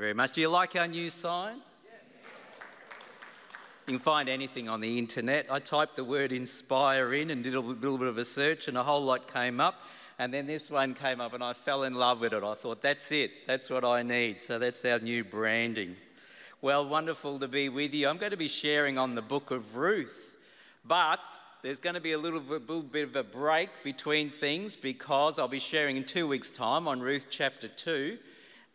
very much. Do you like our new sign? You can find anything on the internet. I typed the word inspire in and did a little bit of a search, and a whole lot came up. And then this one came up, and I fell in love with it. I thought, that's it, that's what I need. So that's our new branding. Well, wonderful to be with you. I'm going to be sharing on the book of Ruth, but there's going to be a little, bit of a break between things because I'll be sharing in two weeks' time on Ruth chapter 2.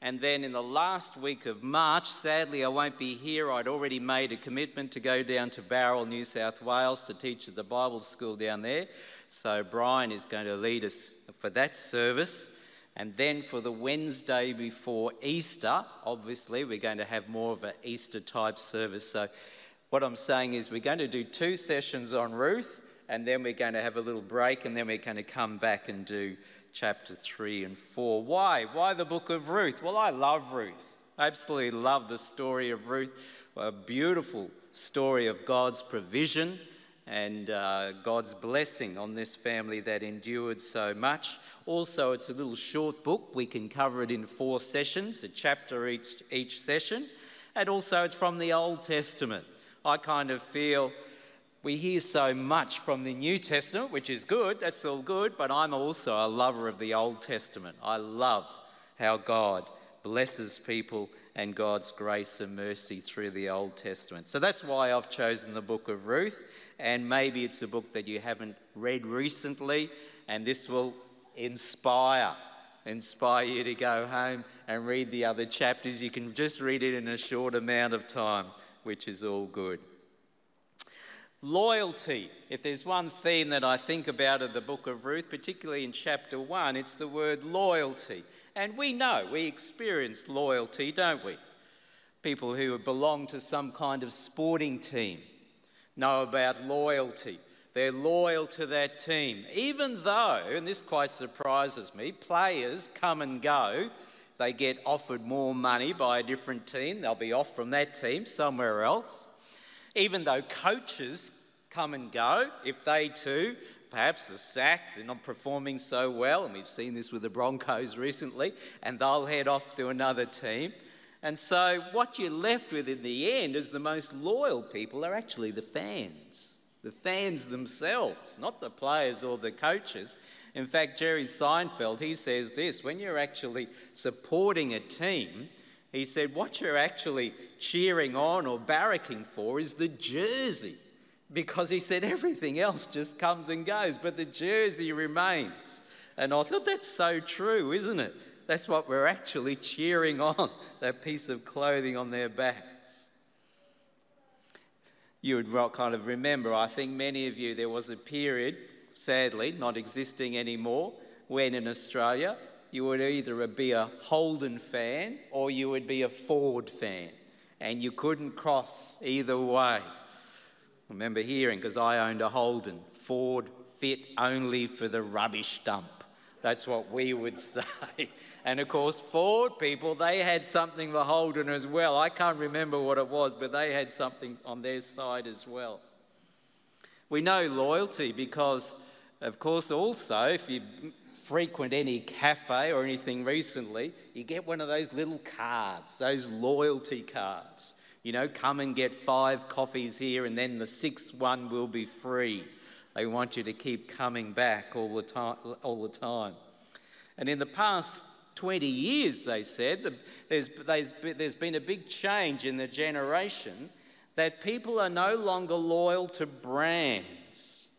And then in the last week of March, sadly, I won't be here. I'd already made a commitment to go down to Bowral, New South Wales to teach at the Bible school down there. So Brian is going to lead us for that service. And then for the Wednesday before Easter, obviously, we're going to have more of an Easter type service. So, what I'm saying is, we're going to do two sessions on Ruth, and then we're going to have a little break, and then we're going to come back and do chapter 3 and 4. Why? Why the book of Ruth? Well, I love Ruth. I absolutely love the story of Ruth. A beautiful story of God's provision and uh, God's blessing on this family that endured so much. Also, it's a little short book. We can cover it in four sessions, a chapter each, each session. And also, it's from the Old Testament. I kind of feel we hear so much from the New Testament, which is good, that's all good, but I'm also a lover of the Old Testament. I love how God blesses people and God's grace and mercy through the Old Testament. So that's why I've chosen the book of Ruth, and maybe it's a book that you haven't read recently, and this will inspire inspire you to go home and read the other chapters. You can just read it in a short amount of time, which is all good. Loyalty. If there's one theme that I think about of the book of Ruth, particularly in chapter 1, it's the word loyalty. And we know, we experience loyalty, don't we? People who belong to some kind of sporting team know about loyalty. They're loyal to that team. Even though, and this quite surprises me, players come and go. They get offered more money by a different team, they'll be off from that team somewhere else. Even though coaches come and go, if they too perhaps the sack, they're not performing so well, and we've seen this with the Broncos recently, and they'll head off to another team. And so, what you're left with in the end is the most loyal people are actually the fans, the fans themselves, not the players or the coaches. In fact, Jerry Seinfeld, he says this when you're actually supporting a team, he said, what you're actually cheering on or barracking for is the jersey because he said everything else just comes and goes, but the jersey remains. And I thought that's so true, isn't it? That's what we're actually cheering on, that piece of clothing on their backs. You would kind of remember, I think many of you, there was a period, sadly, not existing anymore, when in Australia you would either be a Holden fan or you would be a Ford fan, and you couldn't cross either way. Remember hearing, because I owned a Holden, Ford fit only for the rubbish dump. That's what we would say. And of course, Ford people, they had something for Holden as well. I can't remember what it was, but they had something on their side as well. We know loyalty because, of course, also, if you frequent any cafe or anything recently, you get one of those little cards, those loyalty cards. You know, come and get five coffees here, and then the sixth one will be free. They want you to keep coming back all the time. All the time. And in the past 20 years, they said, there's, there's been a big change in the generation that people are no longer loyal to brands.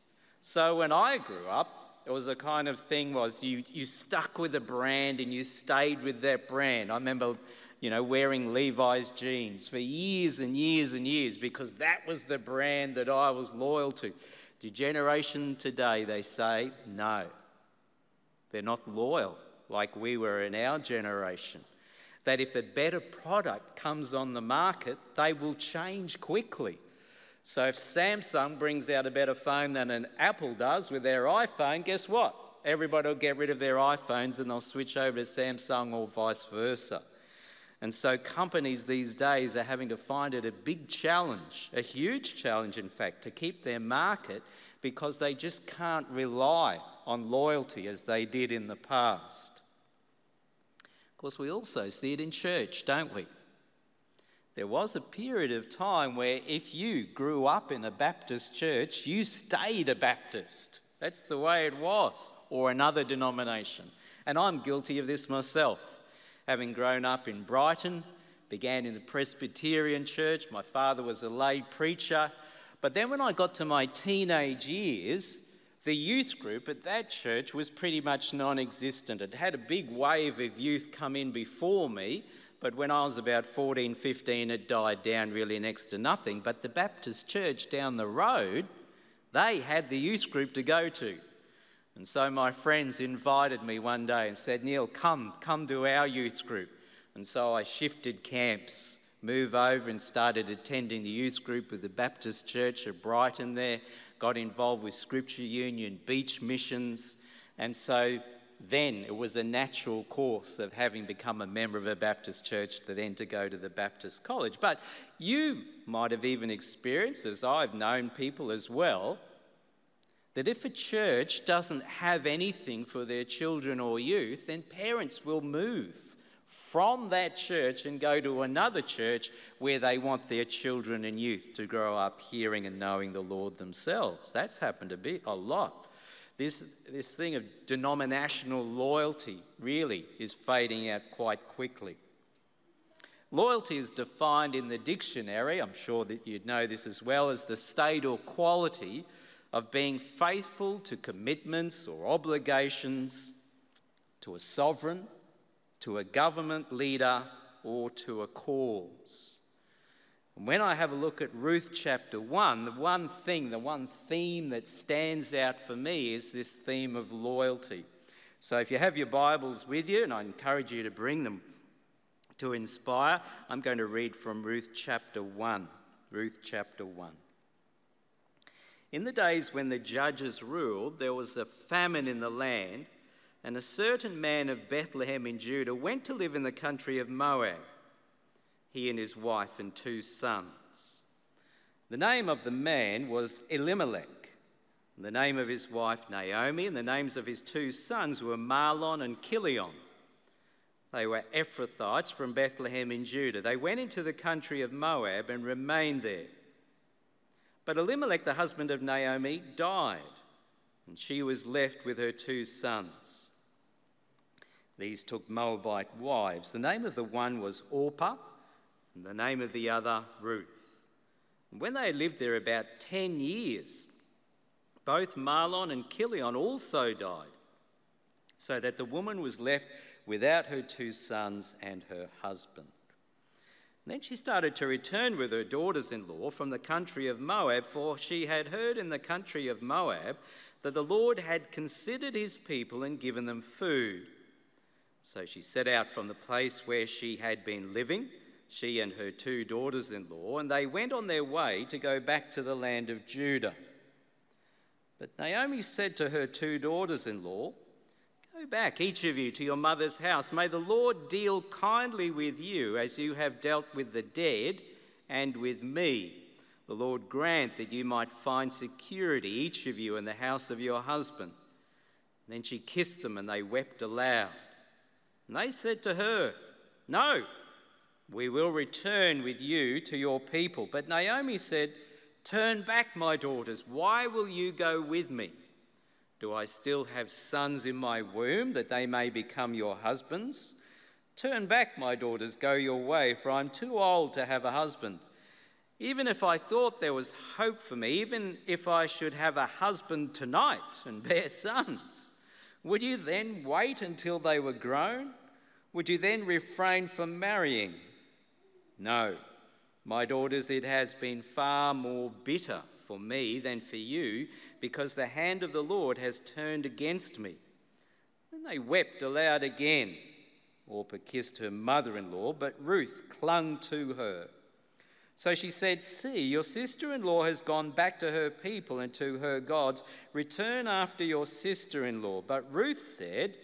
So when I grew up, it was a kind of thing was you, you stuck with a brand and you stayed with that brand. I remember you know, wearing Levi's jeans for years and years and years because that was the brand that I was loyal to. The generation today, they say, no, they're not loyal like we were in our generation. That if a better product comes on the market, they will change quickly. So if Samsung brings out a better phone than an Apple does with their iPhone, guess what? Everybody will get rid of their iPhones and they'll switch over to Samsung or vice versa. And so companies these days are having to find it a big challenge, a huge challenge, in fact, to keep their market because they just can't rely on loyalty as they did in the past. Of course, we also see it in church, don't we? There was a period of time where if you grew up in a Baptist church, you stayed a Baptist. That's the way it was, or another denomination. And I'm guilty of this myself. Having grown up in Brighton, began in the Presbyterian church. My father was a lay preacher. But then when I got to my teenage years, the youth group at that church was pretty much non existent. It had a big wave of youth come in before me, but when I was about 14, 15, it died down really next to nothing. But the Baptist church down the road, they had the youth group to go to. And so my friends invited me one day and said, Neil, come, come to our youth group. And so I shifted camps, moved over and started attending the youth group of the Baptist church at Brighton there, got involved with Scripture Union, beach missions. And so then it was a natural course of having become a member of a Baptist church to then to go to the Baptist college. But you might have even experienced, as I've known people as well, that if a church doesn't have anything for their children or youth, then parents will move from that church and go to another church where they want their children and youth to grow up hearing and knowing the Lord themselves. That's happened a bit, a lot. This, this thing of denominational loyalty really is fading out quite quickly. Loyalty is defined in the dictionary, I'm sure that you'd know this as well, as the state or quality of being faithful to commitments or obligations to a sovereign, to a government leader, or to a cause. And when I have a look at Ruth chapter 1, the one thing, the one theme that stands out for me is this theme of loyalty. So if you have your Bibles with you, and I encourage you to bring them to inspire, I'm going to read from Ruth chapter 1. Ruth chapter 1. In the days when the judges ruled, there was a famine in the land, and a certain man of Bethlehem in Judah went to live in the country of Moab he and his wife and two sons. The name of the man was Elimelech, and the name of his wife Naomi, and the names of his two sons were Mahlon and Chilion. They were Ephrathites from Bethlehem in Judah. They went into the country of Moab and remained there. But Elimelech, the husband of Naomi, died, and she was left with her two sons. These took Moabite wives. The name of the one was Orpah and the name of the other Ruth. And when they lived there about 10 years, both Mahlon and Chilion also died, so that the woman was left without her two sons and her husband. And then she started to return with her daughters in law from the country of Moab, for she had heard in the country of Moab that the Lord had considered his people and given them food. So she set out from the place where she had been living she and her two daughters in law, and they went on their way to go back to the land of Judah. But Naomi said to her two daughters in law, Back, each of you, to your mother's house. May the Lord deal kindly with you as you have dealt with the dead and with me. The Lord grant that you might find security, each of you, in the house of your husband. And then she kissed them, and they wept aloud. And they said to her, No, we will return with you to your people. But Naomi said, Turn back, my daughters. Why will you go with me? Do I still have sons in my womb that they may become your husbands? Turn back, my daughters, go your way, for I'm too old to have a husband. Even if I thought there was hope for me, even if I should have a husband tonight and bear sons, would you then wait until they were grown? Would you then refrain from marrying? No, my daughters, it has been far more bitter for me than for you, because the hand of the Lord has turned against me. Then they wept aloud again. Orpah kissed her mother in law, but Ruth clung to her. So she said, See, your sister in law has gone back to her people and to her gods. Return after your sister in law. But Ruth said,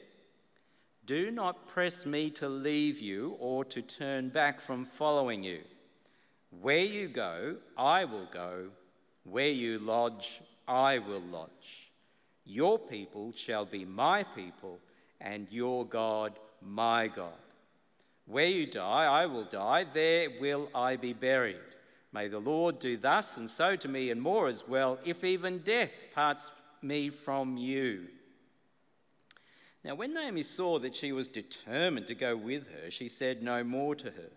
do not press me to leave you or to turn back from following you. Where you go, I will go. Where you lodge, I will lodge. Your people shall be my people, and your God, my God. Where you die, I will die, there will I be buried. May the Lord do thus and so to me and more as well, if even death parts me from you. Now, when Naomi saw that she was determined to go with her, she said no more to her.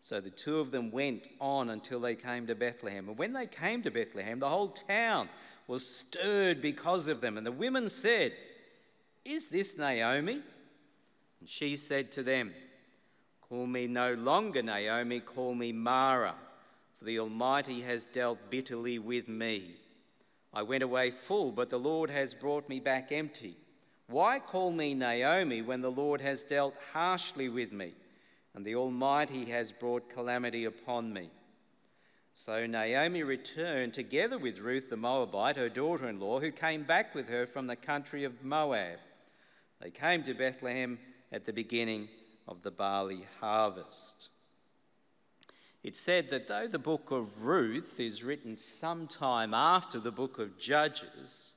So the two of them went on until they came to Bethlehem. And when they came to Bethlehem, the whole town was stirred because of them. And the women said, Is this Naomi? And she said to them, Call me no longer Naomi, call me Mara, for the Almighty has dealt bitterly with me. I went away full, but the Lord has brought me back empty. Why call me Naomi when the Lord has dealt harshly with me, and the Almighty has brought calamity upon me? So Naomi returned together with Ruth the Moabite, her daughter in law, who came back with her from the country of Moab. They came to Bethlehem at the beginning of the barley harvest. It's said that though the book of Ruth is written sometime after the book of Judges,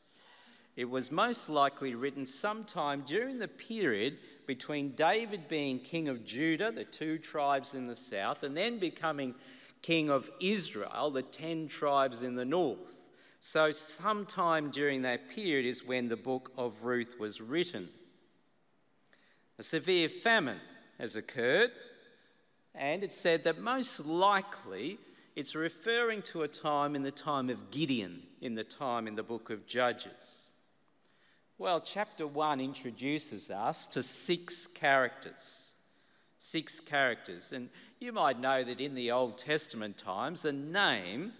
it was most likely written sometime during the period between David being king of Judah, the two tribes in the south, and then becoming king of Israel, the ten tribes in the north. So, sometime during that period is when the book of Ruth was written. A severe famine has occurred, and it's said that most likely it's referring to a time in the time of Gideon, in the time in the book of Judges. Well, chapter 1 introduces us to six characters. Six characters. And you might know that in the Old Testament times, a name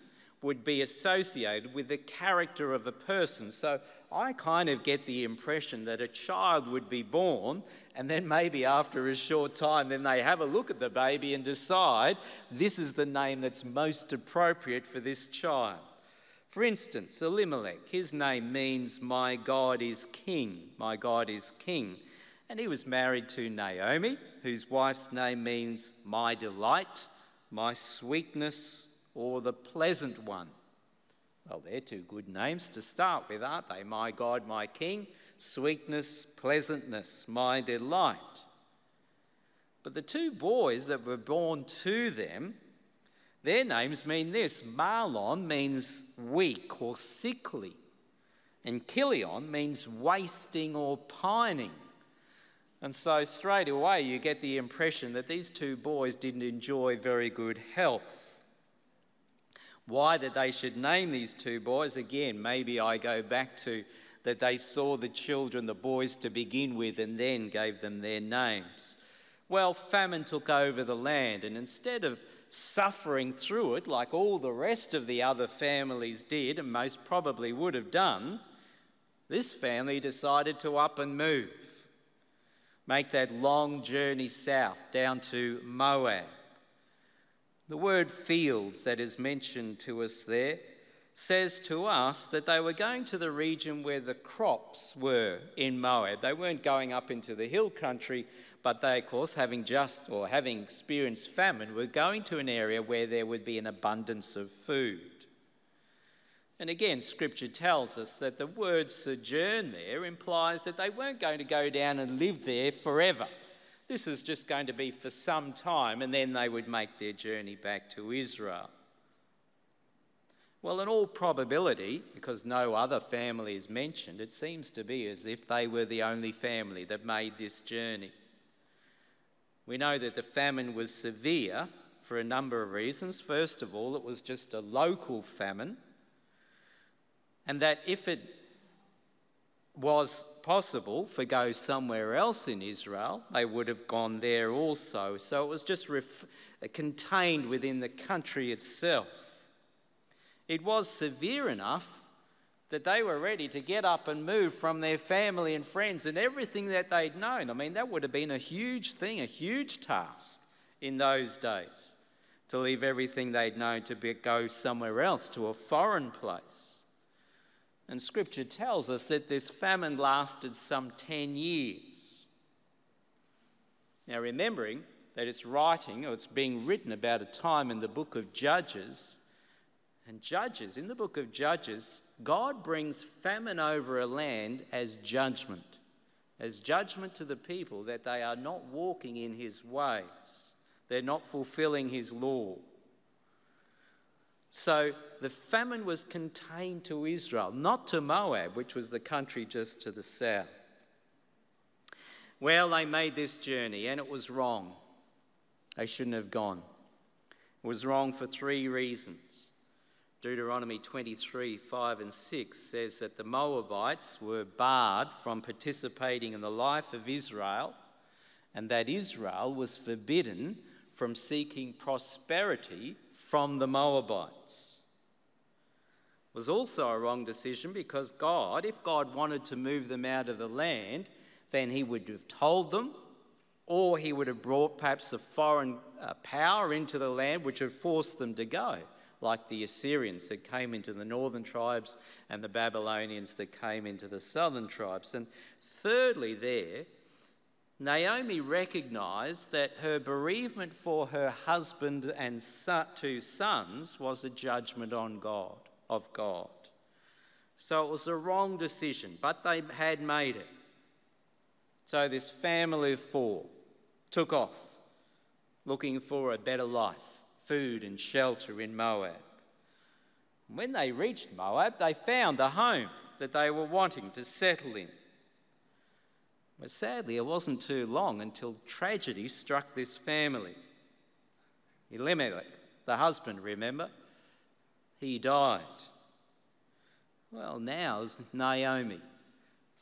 would be associated with the character of a person. So I kind of get the impression that a child would be born, and then maybe after a short time, then they have a look at the baby and decide this is the name that's most appropriate for this child. For instance, Elimelech, his name means my God is king. My God is king. And he was married to Naomi, whose wife's name means my delight, my sweetness, or the pleasant one. Well, they're two good names to start with, aren't they? My God, my King, sweetness, pleasantness, my delight. But the two boys that were born to them, their names mean this Mahlon means weak or sickly, and Chilion means wasting or pining. And so straight away you get the impression that these two boys didn't enjoy very good health. Why that they should name these two boys, again, maybe I go back to that they saw the children, the boys to begin with, and then gave them their names. Well, famine took over the land, and instead of suffering through it like all the rest of the other families did, and most probably would have done, this family decided to up and move, make that long journey south down to Moab. The word fields that is mentioned to us there says to us that they were going to the region where the crops were in Moab. They weren't going up into the hill country, but they, of course, having just or having experienced famine, were going to an area where there would be an abundance of food. And again, scripture tells us that the word sojourn there implies that they weren't going to go down and live there forever. This is just going to be for some time, and then they would make their journey back to Israel. Well, in all probability, because no other family is mentioned, it seems to be as if they were the only family that made this journey. We know that the famine was severe for a number of reasons. First of all, it was just a local famine, and that if it was possible for go somewhere else in Israel, they would have gone there also. So it was just ref- contained within the country itself. It was severe enough that they were ready to get up and move from their family and friends and everything that they'd known. I mean, that would have been a huge thing, a huge task in those days to leave everything they'd known to be, go somewhere else, to a foreign place. And scripture tells us that this famine lasted some 10 years. Now, remembering that it's writing or it's being written about a time in the book of Judges, and Judges, in the book of Judges, God brings famine over a land as judgment. as judgment to the people that they are not walking in his ways, they're not fulfilling his law. So the famine was contained to Israel, not to Moab, which was the country just to the south. Well, they made this journey and it was wrong. They shouldn't have gone. It was wrong for three reasons. Deuteronomy 23 5 and 6 says that the Moabites were barred from participating in the life of Israel and that Israel was forbidden from seeking prosperity from the Moabites. It was also a wrong decision because God, if God wanted to move them out of the land, then He would have told them, or He would have brought perhaps a foreign uh, power into the land which would force them to go, like the Assyrians that came into the northern tribes and the Babylonians that came into the southern tribes. And thirdly, there, Naomi recognized that her bereavement for her husband and two sons was a judgment on God, of God. So it was a wrong decision, but they had made it. So this family of four took off looking for a better life, food and shelter in Moab. When they reached Moab, they found the home that they were wanting to settle in. But sadly, it wasn't too long until tragedy struck this family. Elimelech, the husband, remember? He died. Well, now's Naomi,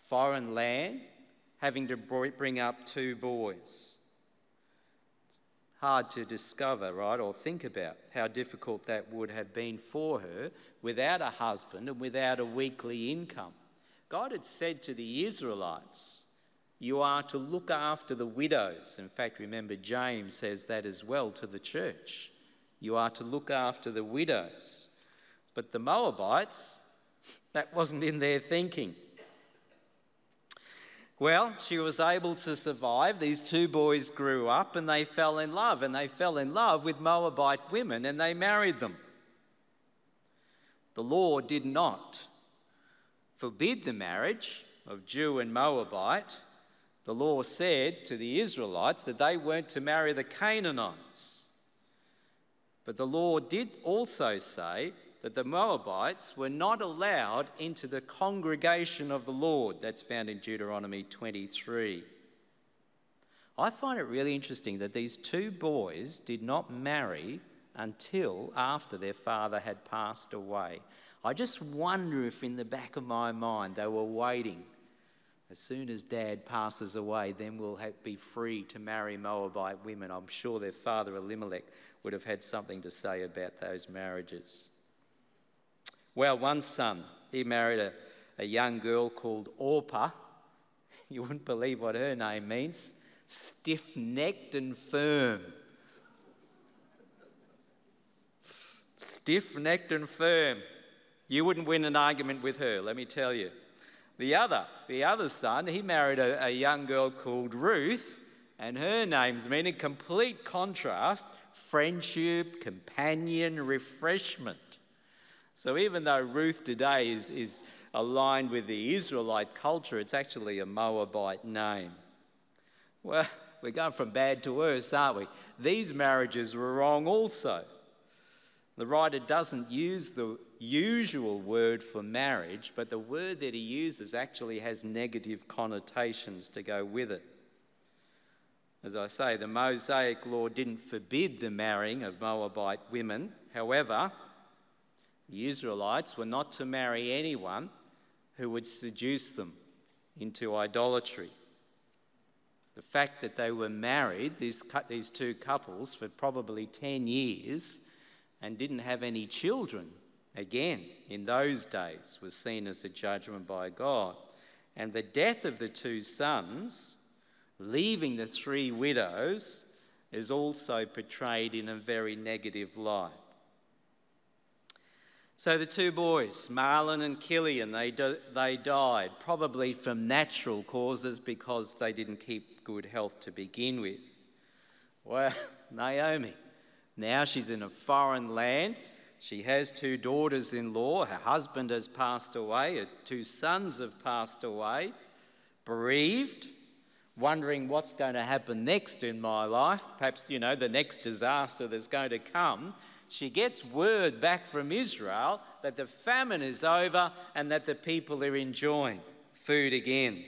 foreign land, having to bring up two boys. Hard to discover, right, or think about how difficult that would have been for her without a husband and without a weekly income. God had said to the Israelites, you are to look after the widows. In fact, remember, James says that as well to the church. You are to look after the widows. But the Moabites, that wasn't in their thinking. Well, she was able to survive. These two boys grew up and they fell in love, and they fell in love with Moabite women and they married them. The law did not forbid the marriage of Jew and Moabite, the law said to the Israelites that they weren't to marry the Canaanites. But the law did also say that the Moabites were not allowed into the congregation of the Lord. That's found in Deuteronomy 23. I find it really interesting that these two boys did not marry until after their father had passed away. I just wonder if in the back of my mind they were waiting as soon as dad passes away, then we'll have, be free to marry Moabite women. I'm sure their father Elimelech would have had something to say about those marriages. Well, one son, he married a, a young girl called Orpah. You wouldn't believe what her name means stiff necked and firm. Stiff necked and firm. You wouldn't win an argument with her, let me tell you. The other, the other son, he married a, a young girl called Ruth, and her name's mean in complete contrast friendship, companion, refreshment. So even though Ruth today is, is aligned with the Israelite culture, it's actually a Moabite name. Well, we're going from bad to worse, aren't we? These marriages were wrong also. The writer doesn't use the usual word for marriage, but the word that he uses actually has negative connotations to go with it. As I say, the Mosaic law didn't forbid the marrying of Moabite women. However, the Israelites were not to marry anyone who would seduce them into idolatry. The fact that they were married, these, these two couples, for probably 10 years, and didn't have any children, again, in those days, was seen as a judgment by God. And the death of the two sons, leaving the three widows, is also portrayed in a very negative light. So the two boys, Mahlon and Chilion, they, they died, probably from natural causes because they didn't keep good health to begin with. Well, Naomi, now she's in a foreign land. She has two daughters in law. Her husband has passed away. Her two sons have passed away. bereaved, wondering what's going to happen next in my life, perhaps, you know, the next disaster that's going to come, she gets word back from Israel that the famine is over and that the people are enjoying food again.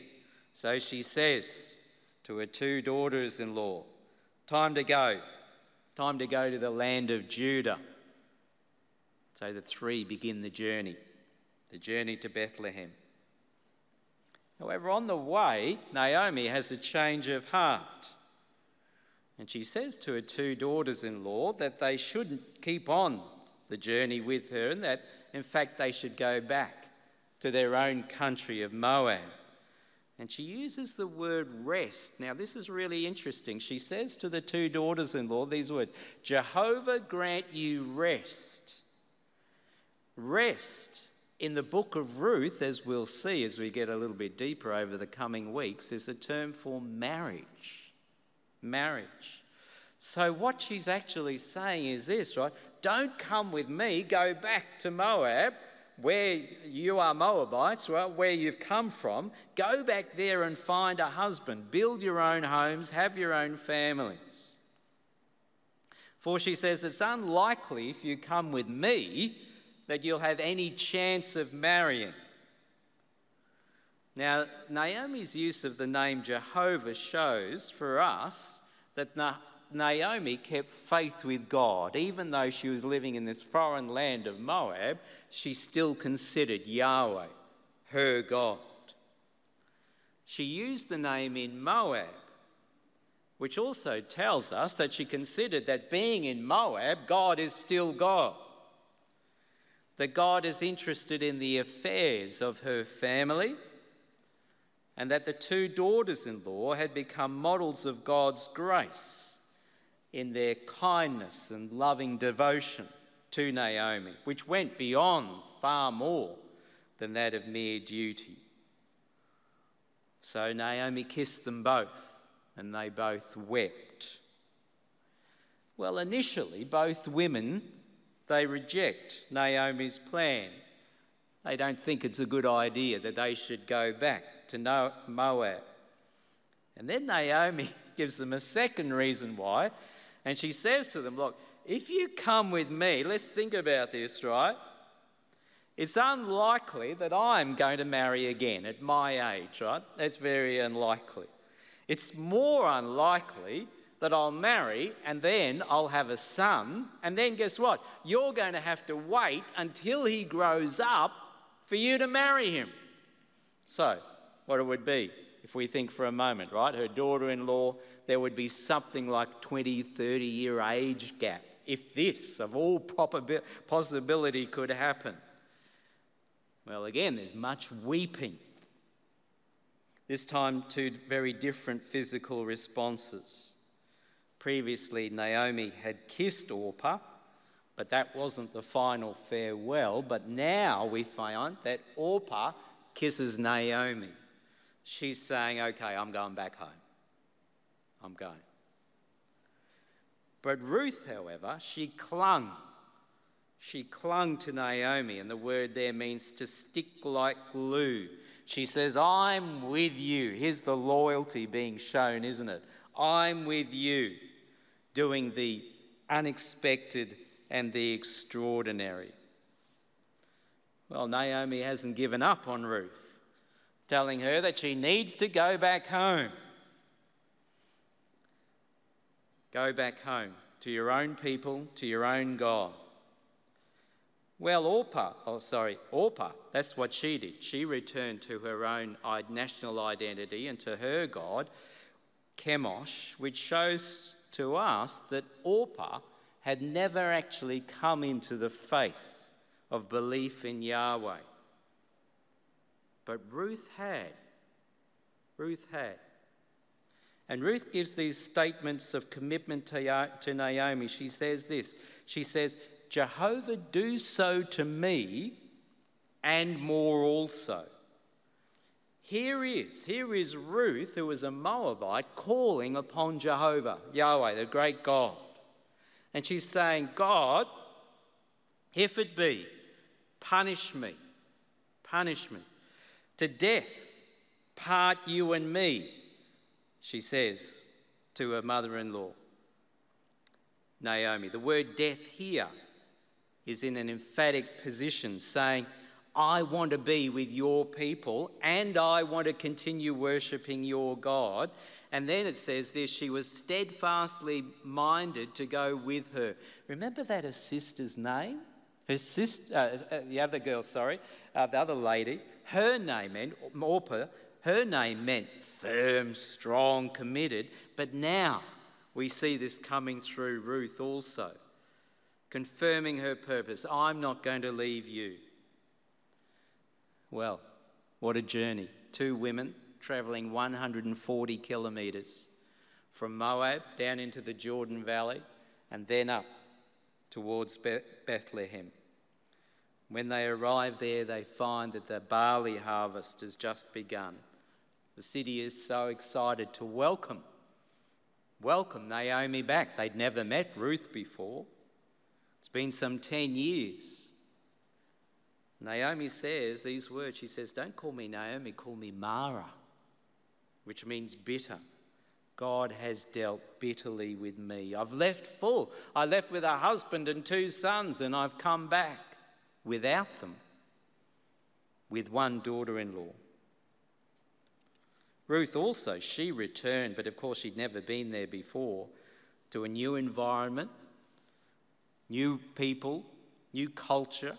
So she says to her two daughters in law, Time to go. Time to go to the land of Judah. So the three begin the journey, the journey to Bethlehem. However, on the way, Naomi has a change of heart. And she says to her two daughters in law that they shouldn't keep on the journey with her and that, in fact, they should go back to their own country of Moab. And she uses the word rest. Now, this is really interesting. She says to the two daughters in law these words Jehovah grant you rest. Rest in the book of Ruth, as we'll see as we get a little bit deeper over the coming weeks, is a term for marriage. Marriage. So, what she's actually saying is this, right? Don't come with me, go back to Moab, where you are Moabites? Where you've come from. Go back there and find a husband, build your own homes, have your own families. For she says, It's unlikely if you come with me that you'll have any chance of marrying. Now, Naomi's use of the name Jehovah shows for us that Naomi kept faith with God. Even though she was living in this foreign land of Moab, she still considered Yahweh her God. She used the name in Moab, which also tells us that she considered that being in Moab, God is still God that God is interested in the affairs of her family, and that the two daughters in law had become models of God's grace in their kindness and loving devotion to Naomi, which went beyond far more than that of mere duty. So Naomi kissed them both, and they both wept. Well, initially, both women they reject Naomi's plan. They don't think it's a good idea that they should go back to Moab. And then Naomi gives them a second reason why. And she says to them, Look, if you come with me, let's think about this, right? It's unlikely that I'm going to marry again at my age, right? That's very unlikely. It's more unlikely that I'll marry and then I'll have a son. And then guess what? You're going to have to wait until he grows up for you to marry him. So, what it would be, if we think for a moment, right? Her daughter in law, there would be something like 20, 30 year age gap. If this, of all possibility, could happen. Well, again, there's much weeping. This time, two very different physical responses. Previously, Naomi had kissed Orpah, but that wasn't the final farewell. But now we find that Orpah kisses Naomi. She's saying, Okay, I'm going back home. I'm going. But Ruth, however, she clung. She clung to Naomi, and the word there means to stick like glue. She says, I'm with you. Here's the loyalty being shown, isn't it? I'm with you doing the unexpected and the extraordinary. Well, Naomi hasn't given up on Ruth, telling her that she needs to go back home. Go back home to your own people, to your own God. Well, Orpah, oh, sorry, Orpah, that's what she did. She returned to her own national identity and to her God, Chemosh, which shows to us that Orpah had never actually come into the faith of belief in Yahweh. But Ruth had. Ruth had. And Ruth gives these statements of commitment to Naomi. She says this She says, Jehovah, do so to me and more also. Here is, here is Ruth, who was a Moabite, calling upon Jehovah, Yahweh, the great God. And she's saying, God, if it be, punish me, punish me to death part you and me, she says to her mother in law, Naomi. The word death here is in an emphatic position, saying, I want to be with your people and I want to continue worshipping your God. And then it says this she was steadfastly minded to go with her. Remember that her sister's name? Her sister, uh, uh, the other girl, sorry, uh, the other lady, her name meant, Orpah, her name meant firm, strong, committed. But now we see this coming through Ruth also, confirming her purpose. I'm not going to leave you. Well, what a journey. Two women travelling 140 kilometres from Moab down into the Jordan Valley and then up towards Bethlehem. When they arrive there, they find that the barley harvest has just begun. The city is so excited to welcome, welcome Naomi back. They'd never met Ruth before. It's been some 10 years. Naomi says these words. She says, Don't call me Naomi, call me Mara, which means bitter. God has dealt bitterly with me. I've left full. I left with a husband and two sons, and I've come back without them, with one daughter in law. Ruth also, she returned, but of course she'd never been there before, to a new environment, new people, new culture.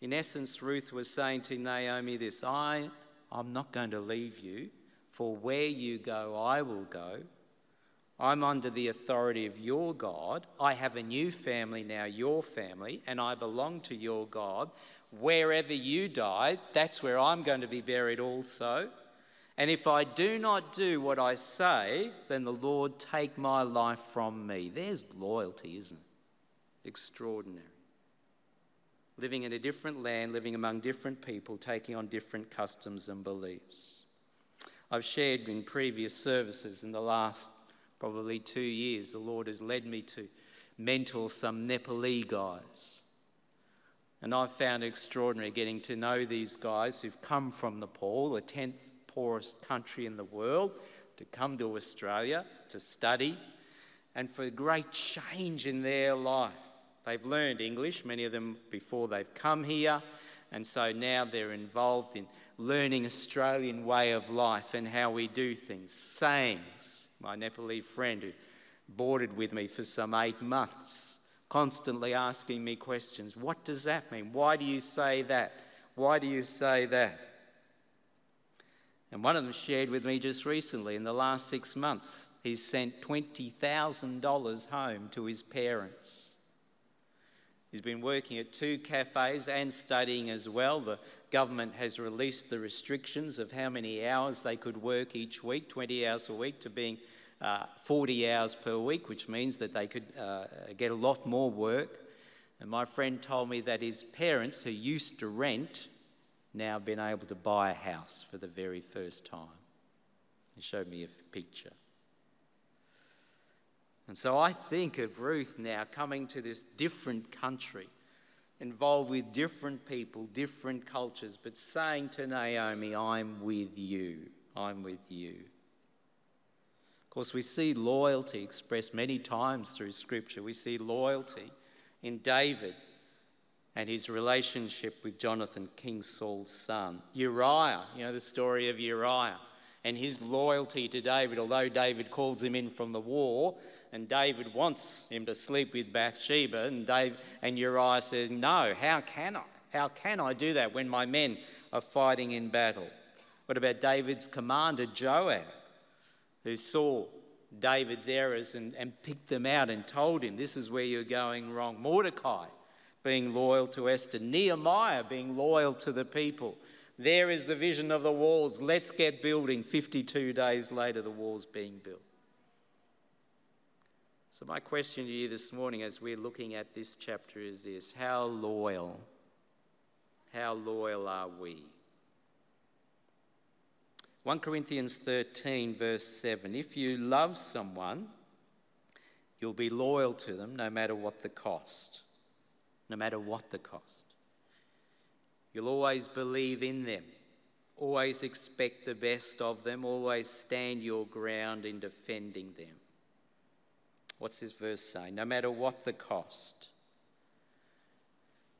In essence, Ruth was saying to Naomi this I, I'm not going to leave you, for where you go, I will go. I'm under the authority of your God. I have a new family now, your family, and I belong to your God. Wherever you die, that's where I'm going to be buried also. And if I do not do what I say, then the Lord take my life from me. There's loyalty, isn't it? Extraordinary. Living in a different land, living among different people, taking on different customs and beliefs. I've shared in previous services in the last probably two years, the Lord has led me to mentor some Nepali guys. And I've found it extraordinary getting to know these guys who've come from Nepal, the 10th poorest country in the world, to come to Australia to study and for great change in their life. They've learned English, many of them before they've come here, and so now they're involved in learning Australian way of life and how we do things. Sayings, my Nepali friend who boarded with me for some eight months, constantly asking me questions. What does that mean? Why do you say that? Why do you say that? And one of them shared with me just recently in the last six months, he's sent $20,000 home to his parents. He's been working at two cafes and studying as well. The government has released the restrictions of how many hours they could work each week 20 hours a week to being uh, 40 hours per week, which means that they could uh, get a lot more work. And my friend told me that his parents, who used to rent, now have been able to buy a house for the very first time. He showed me a picture. And so I think of Ruth now coming to this different country, involved with different people, different cultures, but saying to Naomi, I'm with you. I'm with you. Of course, we see loyalty expressed many times through Scripture. We see loyalty in David and his relationship with Jonathan, King Saul's son. Uriah, you know the story of Uriah and his loyalty to David, although David calls him in from the war, and David wants him to sleep with Bathsheba, and, Dave, and Uriah says, No, how can I? How can I do that when my men are fighting in battle? What about David's commander, Joab, who saw David's errors and, and picked them out and told him, This is where you're going wrong? Mordecai, being loyal to Esther, Nehemiah being loyal to the people. There is the vision of the walls. Let's get building. 52 days later, the walls being built. So, my question to you this morning as we're looking at this chapter is this How loyal, how loyal are we? 1 Corinthians 13, verse 7 If you love someone, you'll be loyal to them no matter what the cost no matter what the cost. You'll always believe in them, Always expect the best of them. Always stand your ground in defending them. What's this verse saying? No matter what the cost.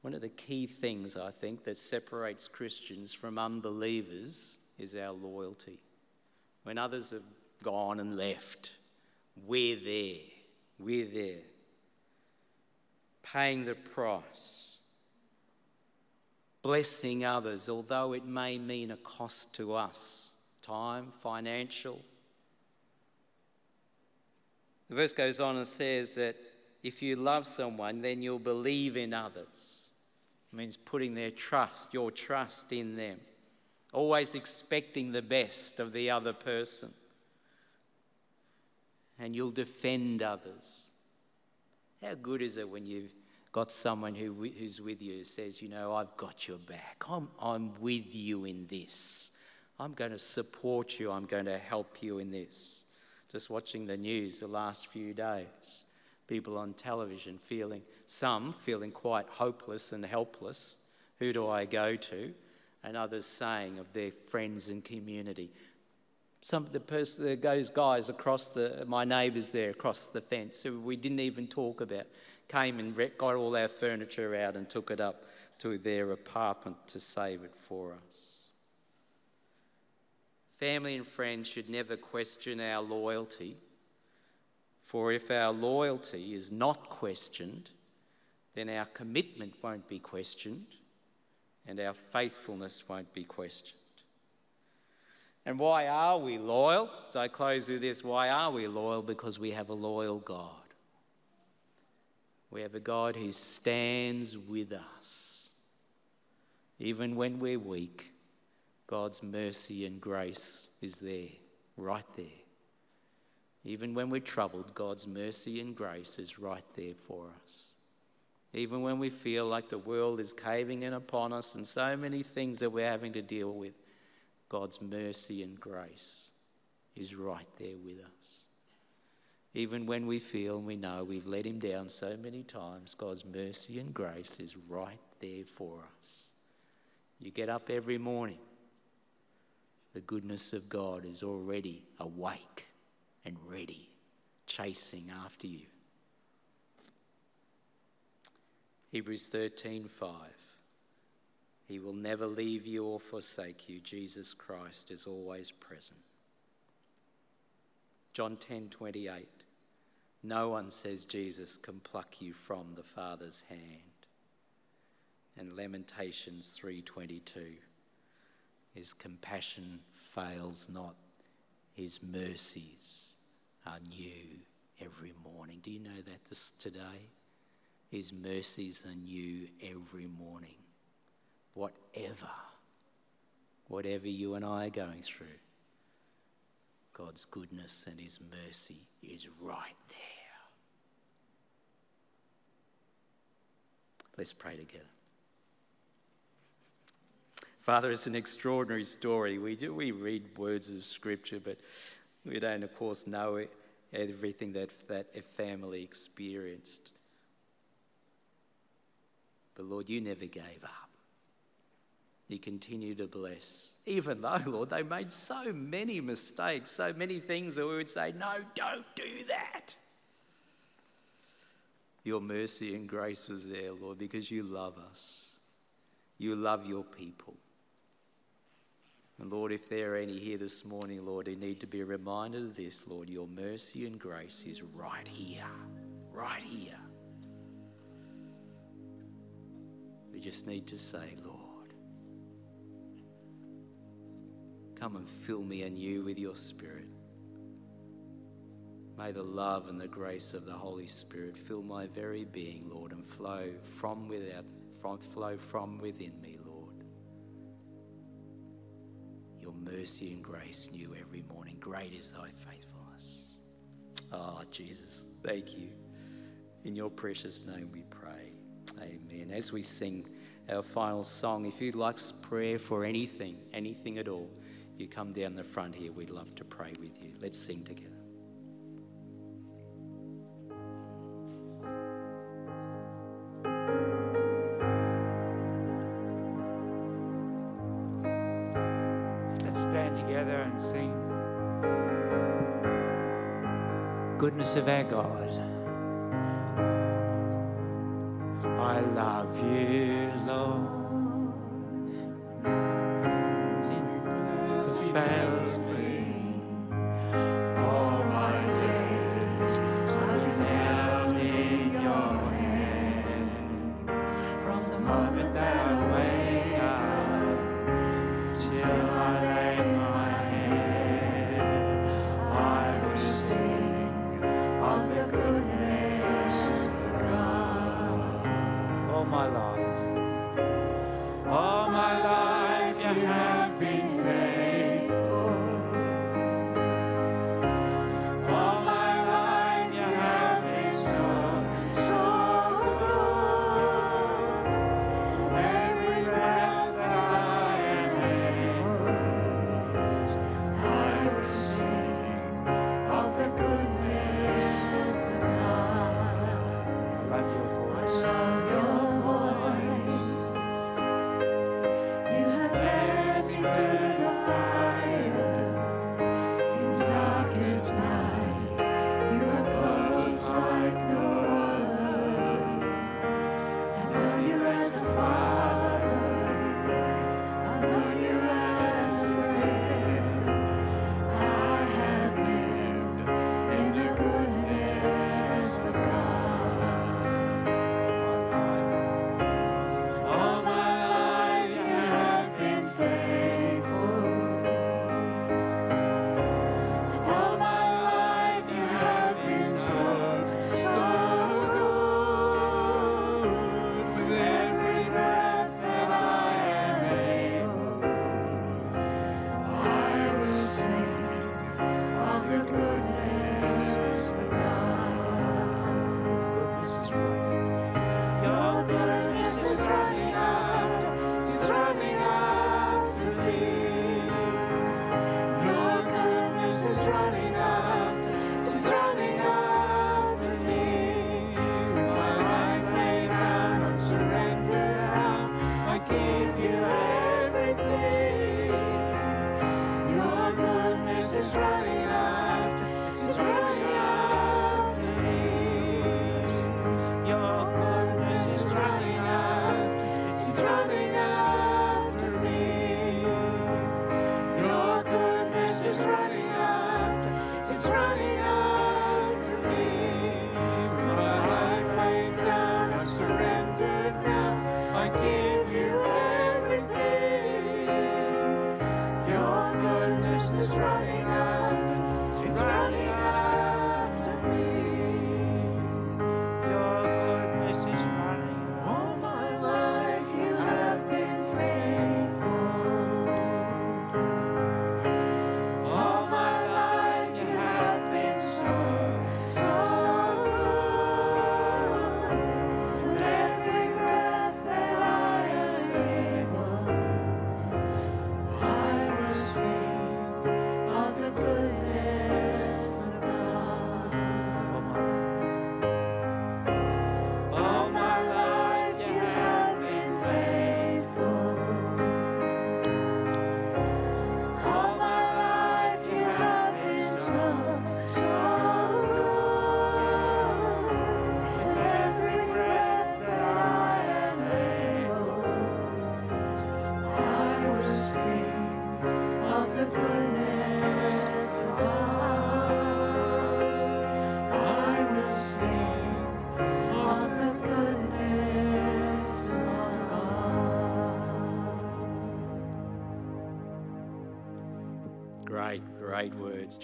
One of the key things, I think, that separates Christians from unbelievers is our loyalty. When others have gone and left, we're there. We're there. Paying the price. Blessing others, although it may mean a cost to us time, financial. The verse goes on and says that if you love someone, then you'll believe in others. It means putting their trust, your trust in them, always expecting the best of the other person. And you'll defend others. How good is it when you've got someone who, who's with you who says, You know, I've got your back. I'm, I'm with you in this. I'm going to support you. I'm going to help you in this. Just watching the news the last few days people on television feeling, some feeling quite hopeless and helpless. Who do I go to? And others saying of their friends and community. Some of the person, those guys across the, my neighbours there across the fence, who we didn't even talk about, came and got all our furniture out and took it up to their apartment to save it for us. Family and friends should never question our loyalty for if our loyalty is not questioned, then our commitment won't be questioned and our faithfulness won't be questioned. And why are we loyal? So I close with this why are we loyal? Because we have a loyal God. We have a God who stands with us. Even when we're weak, God's mercy and grace is there, right there. Even when we're troubled, God's mercy and grace is right there for us. Even when we feel like the world is caving in upon us and so many things that we're having to deal with, God's mercy and grace is right there with us. Even when we feel and we know we've let Him down so many times, God's mercy and grace is right there for us. You get up every morning, the goodness of God is already awake and ready, chasing after you. Hebrews 13:5 He will never leave you or forsake you. Jesus Christ is always present. John 10:28 No one says Jesus can pluck you from the Father's hand. And Lamentations 3:22 His compassion fails not. His mercies are new every morning. Do you know that this today? His mercies are new every morning. Whatever, whatever you and I are going through, God's goodness and His mercy is right there. Let's pray together. Father, it's an extraordinary story. We do we read words of Scripture, but we don't, of course, know everything that that a family experienced. But Lord, you never gave up. You continue to bless. Even though, Lord, they made so many mistakes, so many things that we would say, no, don't do that. Your mercy and grace was there, Lord, because you love us. You love your people. And Lord, if there are any here this morning, Lord, who need to be reminded of this, Lord, your mercy and grace is right here, right here. We just need to say, Lord, come and fill me anew with your Spirit. May the love and the grace of the Holy Spirit fill my very being, Lord, and flow from without, from, flow from within me, mercy and grace new every morning. Great is thy faithfulness. Ah, oh, Jesus, thank you. In your precious name we pray. Amen. As we sing our final song, if you'd like prayer for anything, anything at all, you come down the front here. We'd love to pray with you. Let's sing together. of our God. I love you, Lord. It fails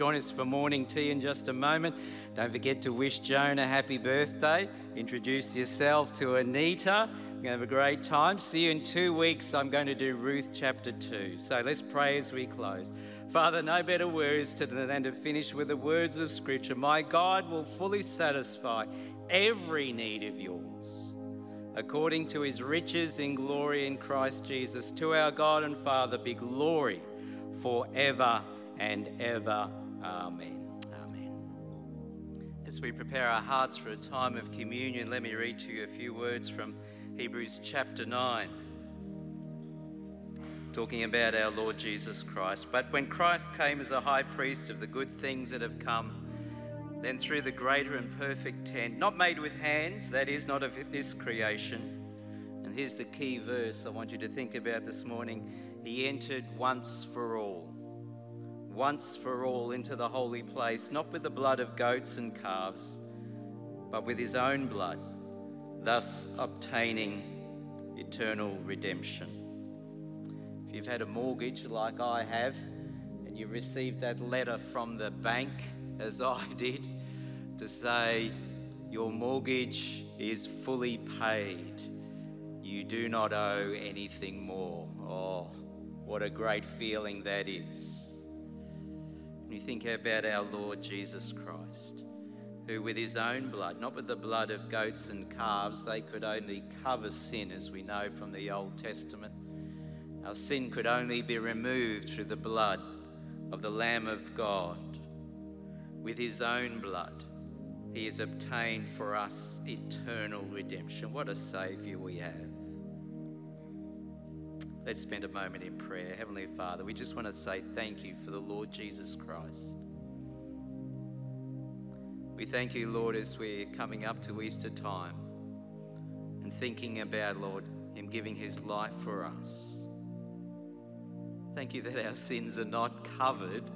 Join us for morning tea in just a moment. Don't forget to wish Joan a happy birthday. Introduce yourself to Anita. We're going to have a great time. See you in two weeks. I'm going to do Ruth chapter 2. So let's pray as we close. Father, no better words to, than to finish with the words of Scripture. My God will fully satisfy every need of yours according to his riches in glory in Christ Jesus. To our God and Father be glory forever and ever. Amen. Amen. As we prepare our hearts for a time of communion, let me read to you a few words from Hebrews chapter 9, talking about our Lord Jesus Christ. But when Christ came as a high priest of the good things that have come, then through the greater and perfect tent, not made with hands, that is, not of this creation. And here's the key verse I want you to think about this morning He entered once for all once for all into the holy place, not with the blood of goats and calves, but with his own blood, thus obtaining eternal redemption. If you've had a mortgage like I have, and you've received that letter from the bank, as I did, to say your mortgage is fully paid. You do not owe anything more. Oh, what a great feeling that is. When you think about our Lord Jesus Christ, who with his own blood, not with the blood of goats and calves, they could only cover sin, as we know from the Old Testament. Our sin could only be removed through the blood of the Lamb of God. With his own blood, he has obtained for us eternal redemption. What a Saviour we have. Let's spend a moment in prayer. Heavenly Father, we just want to say thank you for the Lord Jesus Christ. We thank you, Lord, as we're coming up to Easter time and thinking about, Lord, Him giving His life for us. Thank you that our sins are not covered,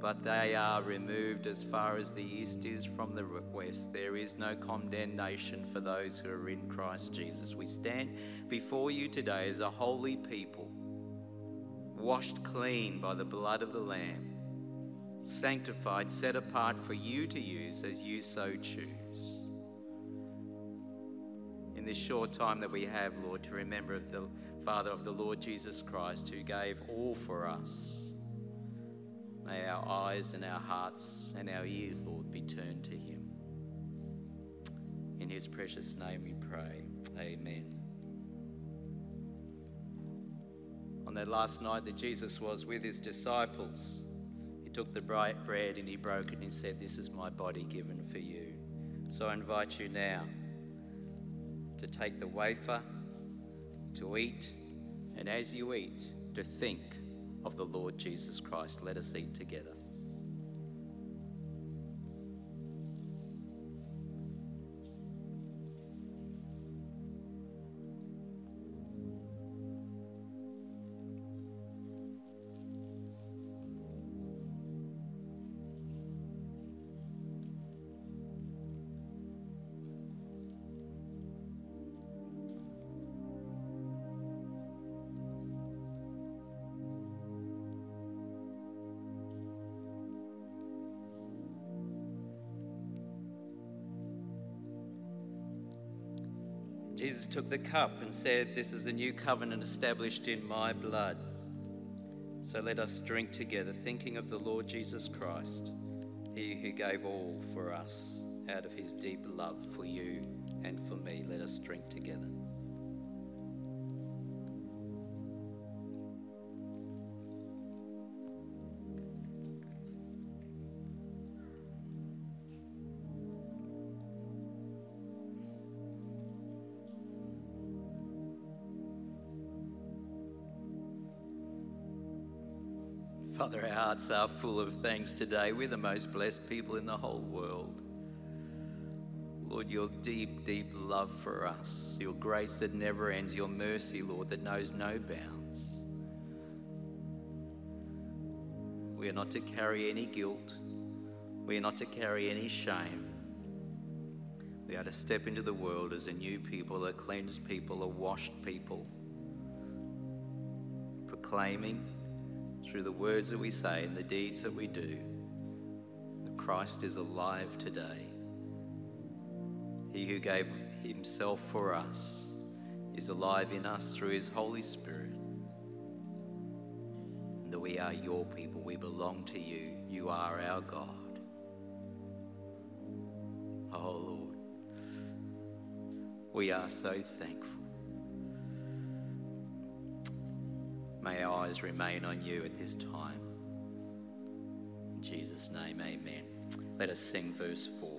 but they are removed as far as the east is from the west. There is no condemnation for those who are in Christ Jesus. We stand before you today as a holy people, washed clean by the blood of the Lamb sanctified, set apart for you to use as you so choose. In this short time that we have, Lord, to remember of the Father of the Lord Jesus Christ who gave all for us. May our eyes and our hearts and our ears, Lord, be turned to him. In his precious name we pray. Amen. On that last night that Jesus was with his disciples, he took the bread and he broke it and he said, This is my body given for you. So I invite you now to take the wafer, to eat, and as you eat, to think of the Lord Jesus Christ. Let us eat together. Took the cup and said, This is the new covenant established in my blood. So let us drink together, thinking of the Lord Jesus Christ, he who gave all for us out of his deep love for you and for me. Let us drink together. Father, our hearts are full of thanks today. We're the most blessed people in the whole world. Lord, your deep, deep love for us, your grace that never ends, your mercy, Lord, that knows no bounds. We are not to carry any guilt. We are not to carry any shame. We are to step into the world as a new people, a cleansed people, a washed people, proclaiming through the words that we say and the deeds that we do, that Christ is alive today. He who gave himself for us is alive in us through his Holy Spirit. And that we are your people, we belong to you. You are our God. Oh Lord, we are so thankful. May our eyes remain on you at this time. In Jesus' name, amen. Let us sing verse 4.